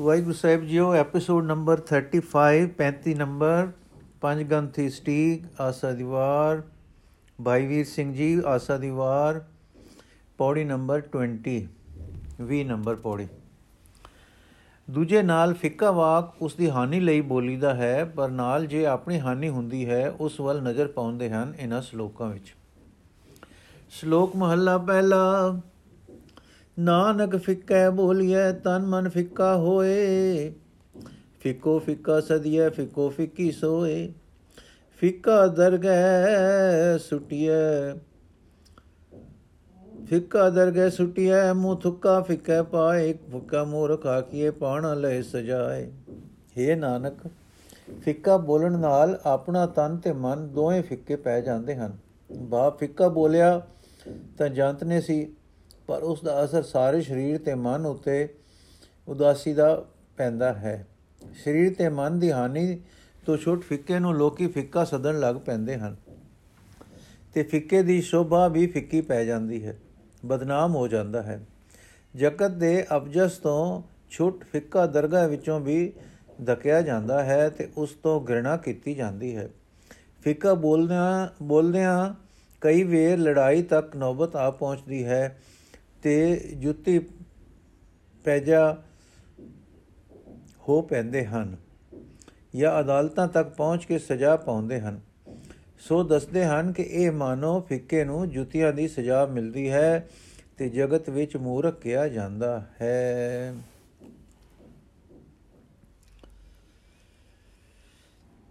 ਵਾਹਿਗੁਰੂ ਸਾਹਿਬ ਜੀਓ episode number 35 35 number ਪੰਜ ਗੰਥੀ ਸਟੀਕ, ਆਸਾ ਦੀਵਾਰ ਭਾਈ ਵੀਰ ਸਿੰਘ ਜੀ, ਆਸਾ ਦੀਵਾਰ ਪੌੜੀ ਨੰਬਰ 20 20 ਨੰਬਰ ਪੌੜੀ। ਦੂਜੇ ਨਾਲ ਫਿੱਕਾ ਵਾਕ ਉਸ ਦੀ ਹਾਨੀ ਲਈ ਬੋਲੀਦਾ ਹੈ, ਪਰ ਨਾਲ ਜੇ ਆਪਣੀ ਹਾਨੀ ਹੁੰਦੀ ਹੈ, ਉਸ ਵੱਲ ਨਜ਼ਰ ਪਾਉਂਦੇ ਹਨ ਇਹਨਾਂ ਸ਼ਲੋਕਾਂ ਵਿੱਚ। ਸ਼ਲੋਕ ਮਹੱਲਾ ਪਹਿਲਾ ਨਾਨਕ ਫਿੱਕੈ ਬੋਲੀਐ, ਤਨ ਮਨ ਫਿੱਕਾ ਹੋਏ। ਫਿੱਕੋ ਫਿੱਕਾ ਸਦੀਐ, ਫਿੱਕੋ ਫਿੱਕੀ ਸੋਏ। ਫਿੱਕਾ ਦਰਗਹਿ ਸੁਟਿਐ, ਫਿੱਕਾ ਦਰਗਹਿ ਸੁਟਿਐ, ਮੂੰਹ ਥੁੱਕਾ ਫਿੱਕੈ ਪਾਏ। ਫੁੱਕਾ ਮੂਰਖ ਆਖੀਏ ਪਾਣਾ ਲੈ ਸਜਾਏ। हे ਨਾਨਕ, ਫਿੱਕਾ ਬੋਲਣ ਨਾਲ ਆਪਣਾ ਤਨ ਤੇ ਮਨ ਦੋਵੇਂ ਫਿੱਕੇ ਪੈ ਜਾਂਦੇ ਹਨ। ਬਾਪ ਫਿੱਕਾ ਬੋਲਿਆ ਤਾਂ ਜੰਤ ਨੇ ਸੀ ਪਰ ਉਸ ਦਾ ਅਸਰ ਸਾਰੇ ਸਰੀਰ ਤੇ ਮਨ ਉਤੇ ਉਦਾਸੀ ਦਾ ਪੈਂਦਾ ਹੈ। ਸਰੀਰ ਤੇ ਮਨ ਦੀ ਹਾਨੀ ਤੋਂ ਛੁੱਟ ਫਿੱਕੇ ਨੂੰ ਲੋਕੀ ਫਿੱਕਾ ਸਦਨ ਲੱਗ ਪੈਂਦੇ ਹਨ ਤੇ ਫਿੱਕੇ ਦੀ ਸ਼ੋਭਾ ਵੀ ਫਿੱਕੀ ਪੈ ਜਾਂਦੀ ਹੈ, ਬਦਨਾਮ ਹੋ ਜਾਂਦਾ ਹੈ। ਜਗਤ ਦੇ ਅਬਜਸ ਤੋਂ ਛੁੱਟ ਫਿੱਕਾ ਦਰਗਾਹ ਵਿੱਚੋਂ ਵੀ ਧਕਿਆ ਜਾਂਦਾ ਹੈ ਤੇ ਉਸ ਤੋਂ ਘ੍ਰਿਣਾ ਕੀਤੀ ਜਾਂਦੀ ਹੈ। ਫਿੱਕਾ ਬੋਲਦਿਆਂ ਬੋਲਦਿਆਂ ਕਈ ਵੇਰ ਲੜਾਈ ਤੱਕ ਨੌਬਤ ਆ ਪਹੁੰਚਦੀ ਹੈ ਤੇ ਜੁੱਤੀ ਪੈਜਾ ਹੋ ਪੈਂਦੇ ਹਨ ਜਾਂ ਅਦਾਲਤਾਂ ਤੱਕ ਪਹੁੰਚ ਕੇ ਸਜ਼ਾ ਪਾਉਂਦੇ ਹਨ। ਸੋ ਦੱਸਦੇ ਹਨ ਕਿ ਇਹ ਮਾਨੋ ਫਿੱਕੇ ਨੂੰ ਜੁੱਤੀਆਂ ਦੀ ਸਜ਼ਾ ਮਿਲਦੀ ਹੈ ਤੇ ਜਗਤ ਵਿੱਚ ਮੂਰਖ ਕਿਹਾ ਜਾਂਦਾ ਹੈ।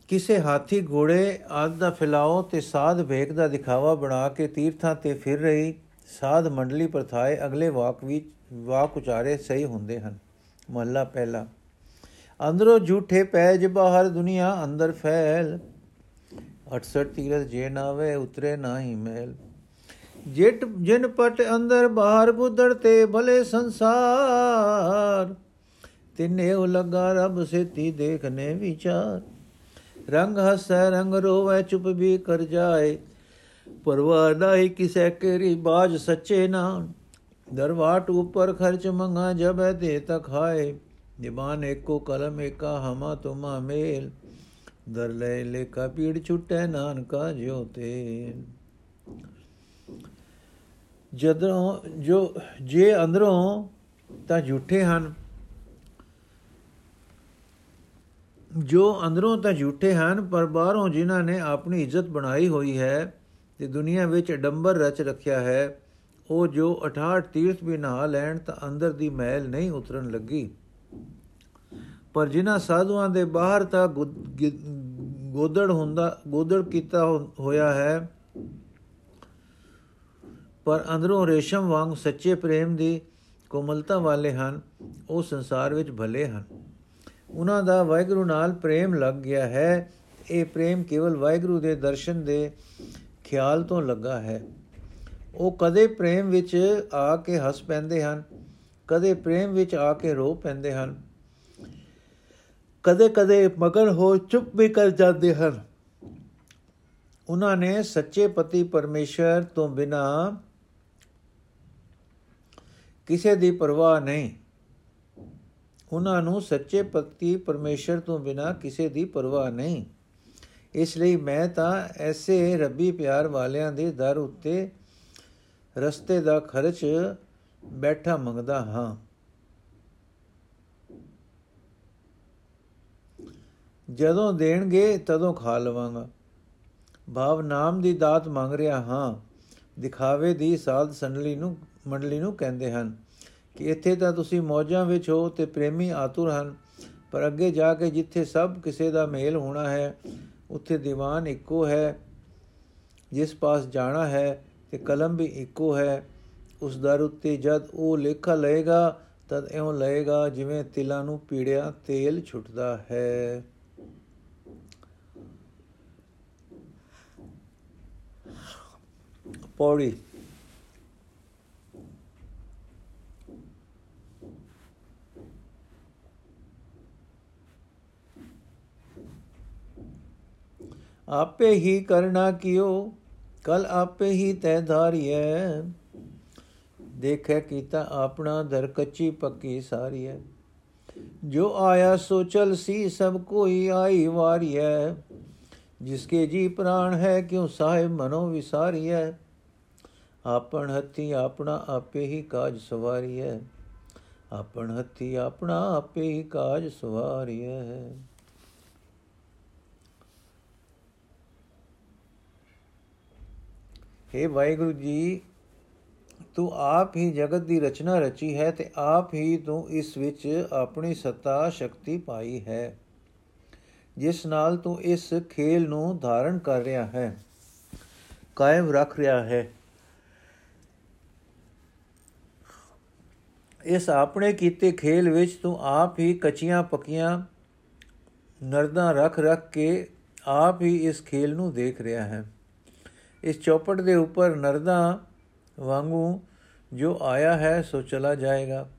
ਕਿਸੇ ਹਾਥੀ ਘੋੜੇ ਆਦ ਦਾ ਫਿਲਾਓ ਤੇ ਸਾਧ ਵੇਖ ਦਾ ਦਿਖਾਵਾ ਬਣਾ ਕੇ ਤੀਰਥਾਂ ਤੇ ਫਿਰ ਰਹੀ ਸਾਧ ਮੰਡਲੀ ਪ੍ਰਥਾਏ ਅਗਲੇ ਵਾਕ ਵਿੱਚ ਵਾਕ ਉਚਾਰੇ ਸਹੀ ਹੁੰਦੇ ਹਨ। ਮਹੱਲਾ ਪਹਿਲਾ। ਅੰਦਰੋਂ ਝੂਠੇ ਪੈਜ ਬਾਹਰ ਦੁਨੀਆ ਅੰਦਰ ਫੈਲ। 68 ਤੀਰਥ ਜੇ ਨਾਵੇ ਉਤਰੇ ਨਾਹੀ ਮਹਿਲ। ਜਿਟ ਜਿਨ ਪਟ ਅੰਦਰ ਬਾਹਰ ਗੁੱਦੜ ਤੇ ਭਲੇ ਸੰਸਾਰ। ਤਿਨੇ ਉਹ ਲਗਾ ਰਬ ਸੇਤੀ ਦੇਖਨੇ ਵਿਚਾਰ। ਰੰਗ ਹਸੈ ਰੰਗ ਰੋਵੇ ਚੁਪ ਵੀ ਕਰ ਜਾਏ। ਪਰਵਾਹ ਨਾਹੀ ਕਿਸੈ ਕੇਰੀ ਬਾਜ ਸੱਚੇ ਨਾ। ਦਰਵਾਟ ਉਪਰ ਖਰਚ ਮੰਗਾ ਜਬ ਦੇ ਤਕ ਹਾਏ। ਨਿਬਾਨ ਏਕੋ ਕਲਮ ਏਕਾ ਹਮਾ ਤੁਮਾ ਮੇਲ। ਦਰ ਲੈ ਲੇਖਾ ਪੀੜ ਛੁਟੈ ਨਾਨਕਾ ਜਿਉ ਤੇ ਜਦੋਂ ਜੋ ਜੇ ਅੰਦਰੋਂ ਤਾਂ ਝੂਠੇ ਹਨ। ਜੋ ਅੰਦਰੋਂ ਤਾਂ ਝੂਠੇ ਹਨ, ਪਰ ਬਾਹਰੋਂ ਜਿਨ੍ਹਾਂ ਨੇ ਆਪਣੀ ਇੱਜ਼ਤ ਬਣਾਈ ਹੋਈ ਹੈ ਤੇ ਦੁਨੀਆ ਵਿੱਚ ਡੰਬਰ ਰਚ ਰੱਖਿਆ ਹੈ, ਉਹ ਜੋ 68 ਤੀਰਥ ਵੀ ਨਹਾ ਲੈਣ ਤਾਂ ਅੰਦਰ ਦੀ ਮੈਲ ਨਹੀਂ ਉਤਰਨ ਲੱਗੀ। ਪਰ ਜਿਨ੍ਹਾਂ ਸਾਧੂਆਂ ਦੇ ਬਾਹਰ ਤਾਂ ਗੋਦੜ ਹੁੰਦਾ, ਗੋਦੜ ਕੀਤਾ ਹੋਇਆ ਹੈ, ਪਰ ਅੰਦਰੋਂ ਰੇਸ਼ਮ ਵਾਂਗ ਸੱਚੇ ਪ੍ਰੇਮ ਦੀ ਕੋਮਲਤਾ ਵਾਲੇ ਹਨ, ਉਹ ਸੰਸਾਰ ਵਿੱਚ ਭਲੇ ਹਨ। ਉਹਨਾਂ ਦਾ ਵਾਹਿਗੁਰੂ ਨਾਲ ਪ੍ਰੇਮ ਲੱਗ ਗਿਆ ਹੈ, ਇਹ ਪ੍ਰੇਮ ਕੇਵਲ ਵਾਹਿਗੁਰੂ ਦੇ ਦਰਸ਼ਨ ਦੇ ਖਿਆਲ ਤੋਂ ਲੱਗਾ ਹੈ। ਉਹ ਕਦੇ ਪ੍ਰੇਮ ਵਿੱਚ ਆ ਕੇ ਹੱਸ ਪੈਂਦੇ ਹਨ, ਕਦੇ ਪ੍ਰੇਮ ਵਿੱਚ ਆ ਕੇ ਰੋ ਪੈਂਦੇ ਹਨ ਕਦੇ-ਕਦੇ ਮਗਨ ਹੋ ਚੁੱਪ ਵੀ ਕਰ ਜਾਂਦੇ ਹਨ। ਉਹਨਾਂ ਨੇ ਸੱਚੇ ਪਤੀ ਪਰਮੇਸ਼ਰ ਤੋਂ ਬਿਨਾ ਕਿਸੇ ਦੀ ਪਰਵਾਹ ਨਹੀਂ। ਉਹਨਾਂ ਨੂੰ ਸੱਚੇ ਪਤੀ ਪਰਮੇਸ਼ਰ ਤੋਂ ਬਿਨਾ ਕਿਸੇ ਦੀ ਪਰਵਾਹ ਨਹੀਂ। ਇਸ ਲਈ ਮੈਂ ਤਾਂ ਐਸੇ ਰੱਬੀ ਪਿਆਰ ਵਾਲਿਆਂ ਦੇ ਦਰ ਉੱਤੇ ਰਸਤੇ ਦਾ ਖਰਚ ਬੈਠਾ ਮੰਗਦਾ ਹਾਂ। ਜਦੋਂ ਦੇਣਗੇ ਤਦੋਂ ਖਾ ਲਵਾਂਗਾ। ਭਾਵ ਨਾਮ ਦੀ ਦਾਤ ਮੰਗ ਰਿਹਾ ਹਾਂ। ਦਿਖਾਵੇ ਦੀ ਸਾਧ ਸੰਡਲੀ ਨੂੰ, ਮੰਡਲੀ ਨੂੰ ਕਹਿੰਦੇ ਹਨ ਕਿ ਇੱਥੇ ਤਾਂ ਤੁਸੀਂ ਮੌਜਾਂ ਵਿੱਚ ਹੋ ਤੇ ਪ੍ਰੇਮੀ ਆਤੁਰ ਹਨ, ਪਰ ਅੱਗੇ ਜਾ ਕੇ ਜਿੱਥੇ ਸਭ ਕਿਸੇ ਦਾ ਮੇਲ ਹੋਣਾ ਹੈ ਉੱਥੇ ਦੀਵਾਨ ਇੱਕੋ ਹੈ, ਜਿਸ ਪਾਸ ਜਾਣਾ ਹੈ ਤੇ ਕਲਮ ਵੀ ਇੱਕੋ ਹੈ। ਉਸ ਦਰ ਉੱਤੇ ਜਦ ਉਹ ਲੇਖਾ ਲਏਗਾ, ਤਦ ਐਉਂ ਲਏਗਾ ਜਿਵੇਂ ਤਿਲਾਂ ਨੂੰ ਪੀੜਿਆ ਤੇਲ ਛੁੱਟਦਾ ਹੈ। ਪੌੜੀ ਆਪੇ ਹੀ ਕਰਨਾ ਕਿਓ, ਕਲ ਆਪੇ ਹੀ ਤੈ ਧਾਰੀਐ। ਦੇਖੈ ਕੀਤਾ ਆਪਣਾ ਦਰ, ਕੱਚੀ ਪੱਕੀ ਸਾਰੀ ਹੈ ਜੋ ਆਇਆ ਸੋ ਚਲ ਸੀ, ਸਭ ਕੋਈ ਆਈ ਵਾਰੀਐ। ਜਿਸਕੇ ਜੀ ਪ੍ਰਾਣ ਹੈ, ਕਿਉ ਸਾਹਿਬ ਮਨੋ ਵਿਸਾਰੀਐ। ਆਪਣ ਹੱਥੀ ਆਪਣਾ ਆਪੇ ਹੀ ਕਾਜ ਸਵਾਰੀਐ। ਆਪਣ ਹੱਥੀ ਆਪਣਾ ਆਪੇ ਹੀ ਕਾਜ ਸਵਾਰੀਐ। हे ਵਾਹਿਗੁਰੂ ਜੀ, ਤੂੰ ਆਪ ਹੀ ਜਗਤ ਦੀ ਰਚਨਾ ਰਚੀ ਹੈ ਤੇ ਆਪ ਹੀ ਤੂੰ ਇਸ ਵਿੱਚ ਆਪਣੀ ਸੱਤਾ ਸ਼ਕਤੀ ਪਾਈ ਹੈ, ਜਿਸ ਨਾਲ ਤੂੰ ਇਸ ਖੇਲ ਨੂੰ ਧਾਰਨ ਕਰ ਰਿਹਾ ਹੈ, ਕਾਇਮ ਰੱਖ ਰਿਹਾ ਹੈ। ਇਸ ਆਪਣੇ ਕੀਤੇ ਖੇਲ ਵਿੱਚ ਤੂੰ ਆਪ ਹੀ ਕਚੀਆਂ ਪੱਕੀਆਂ ਨਰਦਾਂ ਰੱਖ ਰੱਖ ਕੇ ਆਪ ਹੀ ਇਸ ਖੇਲ ਨੂੰ ਦੇਖ ਰਿਹਾ ਹੈ। ਇਸ ਚੌਪੜ ਦੇ ਉੱਪਰ ਨਰਦਾਂ ਵਾਂਗੂ ਜੋ ਆਇਆ ਹੈ ਸੋ ਚਲਾ ਜਾਏਗਾ।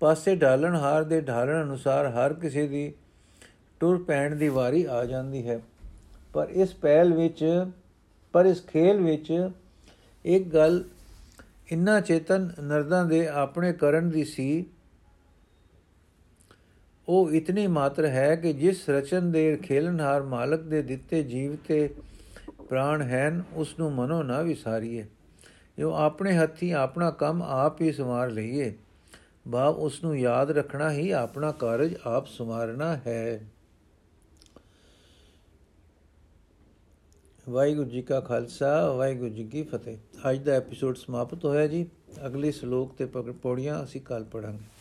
ਪਾਸੇ ਢਾਲਣ ਹਾਰ ਦੇ ਢਾਲਣ ਅਨੁਸਾਰ ਹਰ ਕਿਸੇ ਦੀ ਟੁਰ ਪੈਣ ਦੀ ਵਾਰੀ ਆ ਜਾਂਦੀ ਹੈ। ਪਰ ਇਸ ਪਹਿਲ ਵਿੱਚ, ਪਰ ਇਸ ਖੇਲ ਵਿੱਚ ਇੱਕ ਗੱਲ ਇੰਨਾ ਚੇਤਨ ਨਰਦਾਂ ਦੇ ਆਪਣੇ ਕਰਨ ਦੀ ਸੀ, ਉਹ ਇਤਨੀ ਮਾਤਰ ਹੈ ਕਿ ਜਿਸ ਰਚਨ ਦੇ ਖੇਲਨਹਾਰ ਮਾਲਕ ਦੇ ਦਿੱਤੇ ਜੀਵ ਤੇ ਪ੍ਰਾਣ ਹਨ ਉਸ ਨੂੰ ਮਨੋ ਨਾ ਵਿਸਾਰੀਏ। ਜੋ ਆਪਣੇ ਹੱਥੀ ਆਪਣਾ ਕੰਮ ਆਪ ਹੀ ਸਮਾਰ ਲਈਏ। ਭਾਵ ਉਸ ਨੂੰ ਯਾਦ ਰੱਖਣਾ ਹੀ ਆਪਣਾ ਕਾਰਜ ਆਪ ਸਮਾਰਨਾ ਹੈ। ਵਾਹਿਗੁਰੂ ਜੀ ਕਾ ਖਾਲਸਾ, ਵਾਹਿਗੁਰੂ ਜੀ ਕੀ ਫਤਿਹ। ਅੱਜ ਦਾ ਐਪੀਸੋਡ ਸਮਾਪਤ ਹੋਇਆ ਜੀ। ਅਗਲੇ ਸ਼ਲੋਕ ਤੇ ਪੌੜੀਆਂ ਅਸੀਂ ਕੱਲ ਪੜਾਂਗੇ